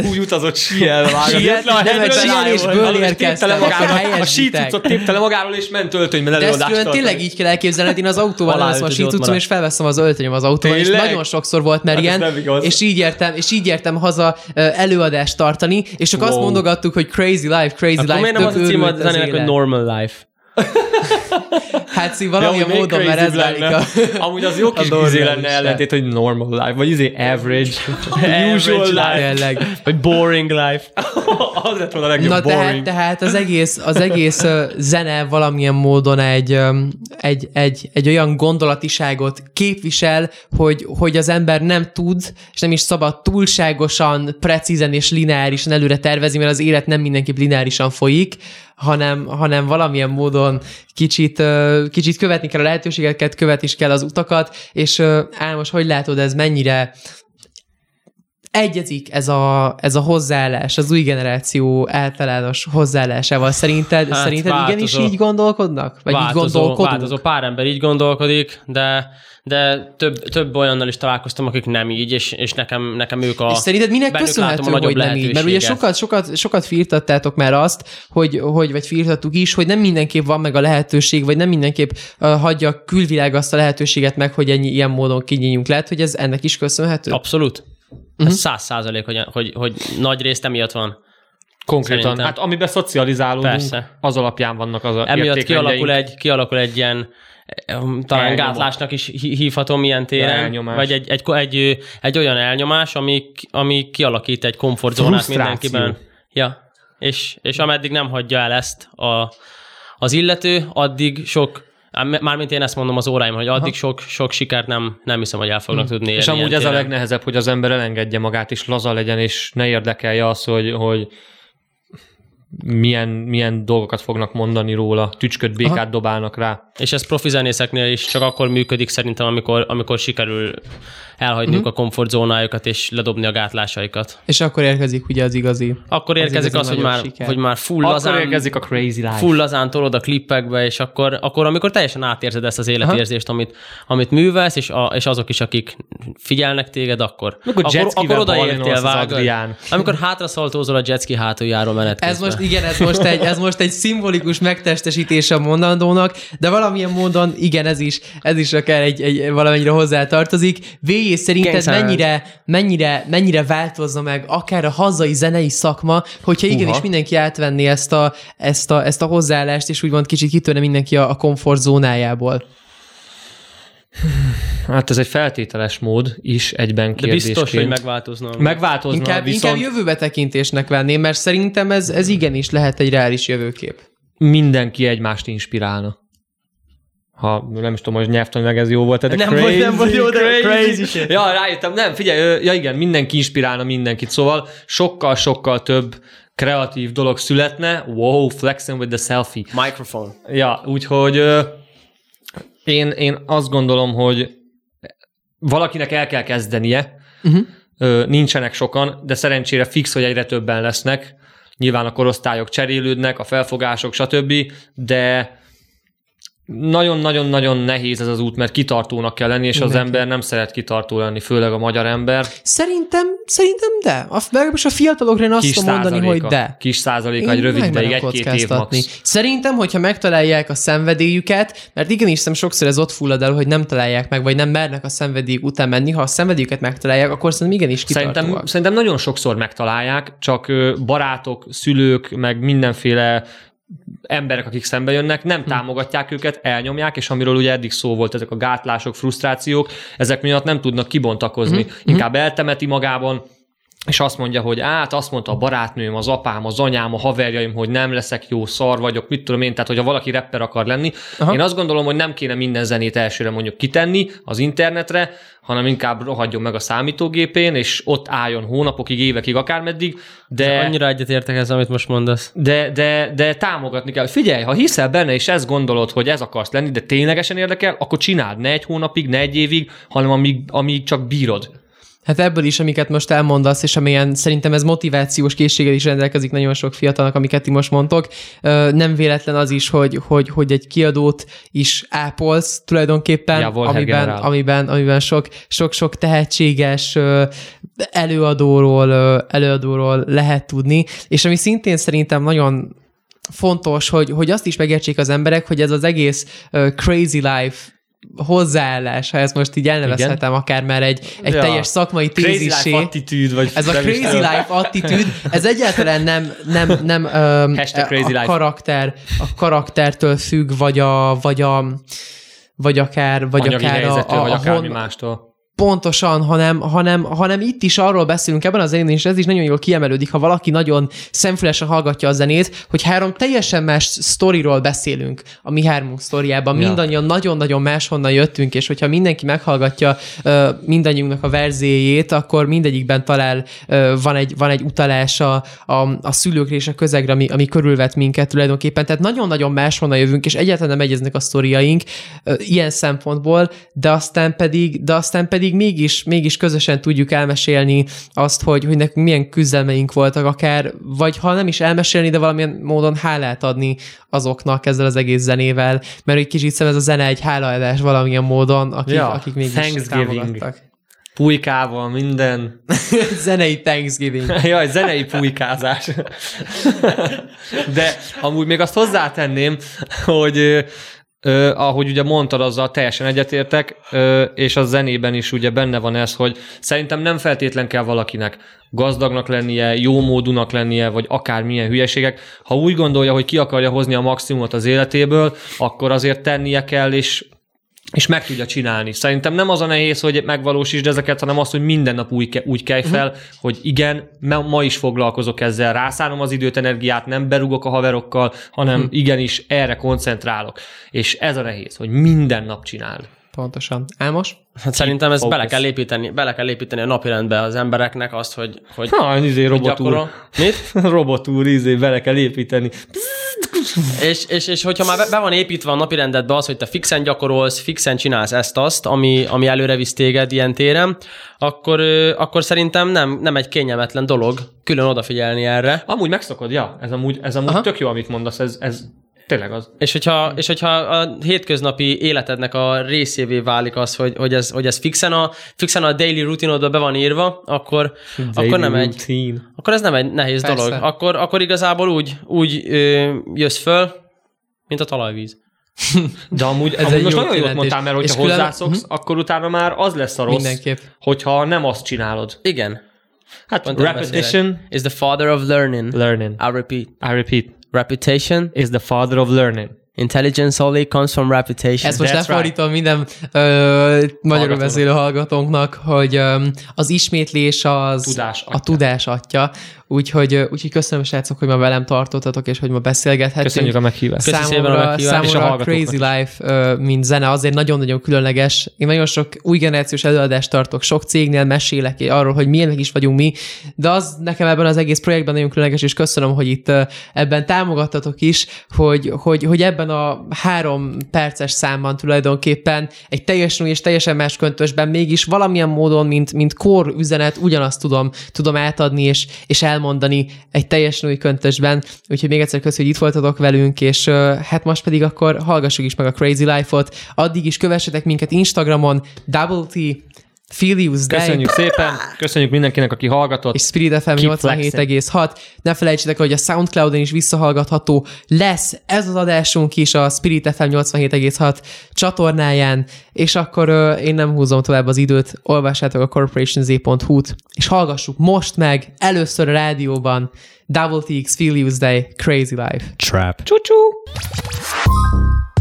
Úgy utazott sielve. le a nem, és érkeztem, akkor A helyesítek. sítucot tépte le magáról, és ment öltönyben de ezt előadást külön tartani. tényleg így kell elképzelned, én az autóval leveszem a marad. és felveszem az öltönyöm az autóval, és Tényleg? nagyon sokszor volt már Hát ilyen, és így értem, és így értem haza előadást tartani, és csak azt Wow. mondogattuk, hogy crazy life, crazy Akkor life, miért nem az a cím a zenének, hogy. Normal Life? *laughs* Hát szív, valamilyen módon már ez válik a... Amúgy az jó kis izé lenne ellentét, hogy normal life, vagy izé average, *laughs* usual life. Tényleg. Vagy Boring Life? *laughs* az lett volna a legjobb Na tehát, boring. tehát az egész, az egész zene valamilyen módon egy, egy, egy, egy olyan gondolatiságot képvisel, hogy, hogy az ember nem tud, és nem is szabad túlságosan, precízen és lineárisan előre tervezni, mert az élet nem mindenképp lineárisan folyik, hanem, hanem valamilyen módon kicsit, ö, kicsit követni kell a lehetőségeket, követni is kell az utakat, és Álmos, hogy látod ez? Mennyire egyezik ez a, ez a hozzáállás, az új generáció általános hozzáállásával. Szerinted, Hát szerinted igenis változó. így gondolkodnak? Vagy így változó, gondolkodunk? változó, pár ember így gondolkodik, de de több, több olyannal is találkoztam, akik nem így, és, és nekem, nekem ők a... És szerinted minek köszönhető, a hogy nem így? Mert ugye sokat, sokat, sokat firtattátok már azt, hogy, hogy, vagy firtattuk is, hogy nem mindenképp van meg a lehetőség, vagy nem mindenképp uh, hagyja a külvilág azt a lehetőséget meg, hogy ennyi ilyen módon kinyíljunk. Lehet, hogy ez ennek is köszönhető? Abszolút. Mhm. Ez száz százalék, hogy, hogy, hogy nagy részt emiatt van. Konkrétan. Szerintem. Hát amiben szocializálódunk, Persze. az alapján vannak az a Emiatt kialakul egy, kialakul egy ilyen em, talán Elnyomó. gátlásnak is hí- hívhatom ilyen téren, Elnyomás. vagy egy, egy, egy, egy olyan elnyomás, ami, ami kialakít egy komfortzónát mindenkiben. Ja, és, és ameddig nem hagyja el ezt a, az illető, addig sok Mármint én ezt mondom az óráim, hogy addig sok, sok sikert nem, nem hiszem, hogy el fognak tudni érni És amúgy ez a téren. legnehezebb, hogy az ember elengedje magát, és laza legyen, és ne érdekelje az, hogy, hogy milyen, milyen dolgokat fognak mondani róla, tücsköt, békát Aha. dobálnak rá. És ez profi zenészeknél is csak akkor működik szerintem, amikor, amikor sikerül elhagyniuk uh-huh. a komfortzónájukat és ledobni a gátlásaikat. És akkor érkezik ugye az igazi. Akkor érkezik igazi az, hogy nagyobb már, siker. hogy már full Akkor lazán, érkezik a crazy life. full lazán tolod a klippekbe, és akkor, akkor amikor teljesen átérzed ezt az életérzést, amit, amit művelsz, és, a, és azok is, akik figyelnek téged, akkor, Amikor akkor, akkor odaértél, az vágod. Amikor hátraszaltózol a jetski hátuljáról menet Ez közben. Most, igen, ez most, egy, ez most egy szimbolikus megtestesítése a mondandónak, de valamilyen módon, igen, ez is, ez is akár egy, egy valamennyire hozzá tartozik. VJ szerinted Kényszer. mennyire, mennyire, mennyire változna meg akár a hazai zenei szakma, hogyha igenis Húha. mindenki átvenné ezt a, ezt a, ezt a hozzáállást, és úgymond kicsit kitörne mindenki a, a komfortzónájából. Hát ez egy feltételes mód is egyben De kérdésként. biztos, hogy megváltozna. Megváltozna, Inkább, viszont inkább jövőbe tekintésnek venném, mert szerintem ez, ez igenis lehet egy reális jövőkép. mindenki egymást inspirálna. Ha nem is tudom, hogy nyelvtanilag ez jó volt, de Nem crazy, volt- nem volt jó, de crazy shit. Ja, rájöttem, nem, figyelj, ja igen, mindenki inspirálna mindenkit, szóval sokkal-sokkal több kreatív dolog születne. Wow, flexing with the selfie. Microphone. Ja, úgyhogy ö, én, én azt gondolom, hogy valakinek el kell kezdenie, Uh-huh. nincsenek sokan, de szerencsére fix, hogy egyre többen lesznek. Nyilván a korosztályok cserélődnek, a felfogások, stb., de nagyon-nagyon-nagyon nehéz ez az út, mert kitartónak kell lenni, és az Mindenki. ember nem szeret kitartó lenni, főleg a magyar ember. Szerintem, szerintem de. A, legalábbis a fiatalokra én azt tudom mondani, hogy de. Kis százaléka, Én egy rövid ideig, egy-két év max. Szerintem, hogyha megtalálják a szenvedélyüket, mert igenis hiszem sokszor ez ott fullad el, hogy nem találják meg, vagy nem mernek a szenvedélyük után menni, ha a szenvedélyüket megtalálják, akkor szerintem igenis Szerintem, kitartóak. szerintem nagyon sokszor megtalálják, csak barátok, szülők, meg mindenféle emberek, akik szembe jönnek, nem Hm. támogatják őket, elnyomják, és amiről ugye eddig szó volt, ezek a gátlások, frusztrációk, ezek miatt nem tudnak kibontakozni. Hm. Inkább eltemeti magában, és azt mondja, hogy át, azt mondta a barátnőm, az apám, az anyám, a haverjaim, hogy nem leszek jó, szar vagyok, mit tudom én, tehát hogyha valaki rapper akar lenni. Aha. Én azt gondolom, hogy nem kéne minden zenét elsőre mondjuk kitenni az internetre, hanem inkább rohadjon meg a számítógépén, és ott álljon hónapokig, évekig, akármeddig, de... Annyira egyetértek ez, amit most mondasz. De, de, de támogatni kell. Figyelj, ha hiszel benne, és ezt gondolod, hogy ez akarsz lenni, de ténylegesen érdekel, akkor csináld. Ne egy hónapig, ne egy évig, hanem amíg, amíg csak bírod. Hát ebből is, amiket most elmondasz, és amilyen szerintem ez motivációs készséggel is rendelkezik nagyon sok fiatalnak, amiket ti most mondtok. Nem véletlen az is, hogy, hogy, hogy egy kiadót is ápolsz tulajdonképpen, Ja, amiben, amiben, amiben sok, sok-sok tehetséges ö, előadóról, előadóról lehet tudni, és ami szintén szerintem nagyon fontos, hogy, hogy azt is megértsék az emberek, hogy ez az egész uh, crazy life hozzáállás, ha ezt most így elnevezhetem, akár már egy, egy Ja. teljes szakmai Crazy tézisé. life attitűd, vagy Ez a is crazy life attitűd, ez egyáltalán nem, nem, nem um, Hashtag crazy a life. karakter, a karaktertől függ, vagy a, vagy a vagy akár, vagy Anyagi akár a, a, vagy a akármi hon, mástól. Pontosan, hanem, hanem, hanem itt is arról beszélünk ebben az zenén, és ez is nagyon jól kiemelődik, ha valaki nagyon szemfülesen hallgatja a zenét, hogy három teljesen más sztoriról beszélünk a mi hármunk sztoriában. Ja. Mindannyian nagyon-nagyon máshonnan jöttünk, és hogyha mindenki meghallgatja uh, mindannyiunknak a verzéjét, akkor mindegyikben talál, uh, van, egy, van egy utalás a, a, a szülőkre és a közegre, ami, ami körülvet minket tulajdonképpen. Tehát nagyon-nagyon máshonnan jövünk, és egyáltalán nem egyeznek a sztoriaink uh, ilyen szempontból, de aztán pedig, de aztán pedig pedig mégis, mégis közösen tudjuk elmesélni azt, hogy, hogy nekünk milyen küzdelmeink voltak, akár, vagy ha nem is elmesélni, de valamilyen módon hálát adni azoknak ezzel az egész zenével, mert egy kicsit szem ez a zene egy hálaadás valamilyen módon, akik, Ja, akik mégis támogattak. Pulykával, minden. *laughs* Zenei Thanksgiving. *laughs* Jaj, zenei pulykázás. *laughs* De amúgy még azt hozzátenném, hogy ö, ahogy ugye mondtad, azzal teljesen egyetértek, ö, és a zenében is ugye benne van ez, hogy szerintem nem feltétlen kell valakinek gazdagnak lennie, jó módúnak lennie, vagy akármilyen hülyeségek. Ha úgy gondolja, hogy ki akarja hozni a maximumot az életéből, akkor azért tennie kell, és és meg tudja csinálni. Szerintem nem az a nehéz, hogy megvalósítsd ezeket, hanem az, hogy minden nap úgy, ke- úgy kelj fel, uh-huh. hogy igen, ma, ma is foglalkozok ezzel, rászánom az időt, energiát, nem berugok a haverokkal, hanem uh-huh. igenis erre koncentrálok. És ez a nehéz, hogy minden nap csináld. Pontosan. Ámos? Hát szerintem ezt bele kell építeni, bele kell építeni a napirendbe az embereknek azt, hogy, hogy Ha, izé, robotúr. gyakorol. Mit? *laughs* robotúr, izé, bele kell építeni. És, és, és hogyha már be, van építve a napirendedbe az, hogy te fixen gyakorolsz, fixen csinálsz ezt-azt, ami, ami előre visz téged ilyen téren, akkor, akkor szerintem nem, nem egy kényelmetlen dolog külön odafigyelni erre. Amúgy megszokod, ja, ez amúgy, ez amúgy tök jó, amit mondasz, ez, ez tényleg az. És hogyha, és hogyha a hétköznapi életednek a részévé válik az, hogy, hogy, ez, hogy ez fixen a, fixen a daily rutinodba be van írva, akkor, akkor nem egy, Routine. akkor ez nem egy nehéz Persze. dolog. Akkor, akkor igazából úgy, úgy ö, jössz föl, mint a talajvíz. *laughs* De amúgy, Ez amúgy egy most jó nagyon kijelentés. mondtál, mert hogyha külön- hozzászoksz, akkor utána már az lesz a rossz, Mindenképp. hogyha nem azt csinálod. Igen. Hát Pont repetition. Is the father of learning. learning. I'll repeat. I repeat, Reputation. is the father of learning. Intelligence only comes from reputation. Ezt most That's lefordítom minden ö, magyarul beszélő hallgatónknak, hogy ö, az ismétlés az Tudás a tudás atya. Úgyhogy, úgyhogy köszönöm, srácok, hogy ma velem tartottatok, és hogy ma beszélgethettünk. Köszönjük a meghívást. Köszi szépen a Számomra, meghívást, és a számomra a Crazy. Life, mint zene, azért nagyon-nagyon különleges. Én nagyon sok új generációs előadást tartok, sok cégnél mesélek arról, hogy milyenek is vagyunk mi, de az nekem ebben az egész projektben nagyon különleges, és köszönöm, hogy itt ebben támogattatok is, hogy, hogy, hogy ebben a három perces számban tulajdonképpen egy teljesen új és teljesen más köntösben mégis valamilyen módon, mint, mint kor üzenet, ugyanazt tudom, tudom átadni és, és elmondani egy teljesen új köntösben. Úgyhogy még egyszer köszönjük, hogy itt voltatok velünk, és hát most pedig akkor hallgassuk is meg a Crazy Life-ot. Addig is kövessetek minket Instagramon, Double T, Filius Day, Köszönjük szépen, köszönjük mindenkinek, aki hallgatott. és Spirit FM Keep 87,6. Ne felejtsétek, hogy a Soundcloudon is visszahallgatható lesz ez az adásunk is a Spirit FM 87,6 csatornáján, és akkor ö, én nem húzom tovább az időt, olvassátok a corporationz.hu-t, és hallgassuk most meg először a rádióban Double TX Filius Day Crazy Life. Trap. Csúcsú!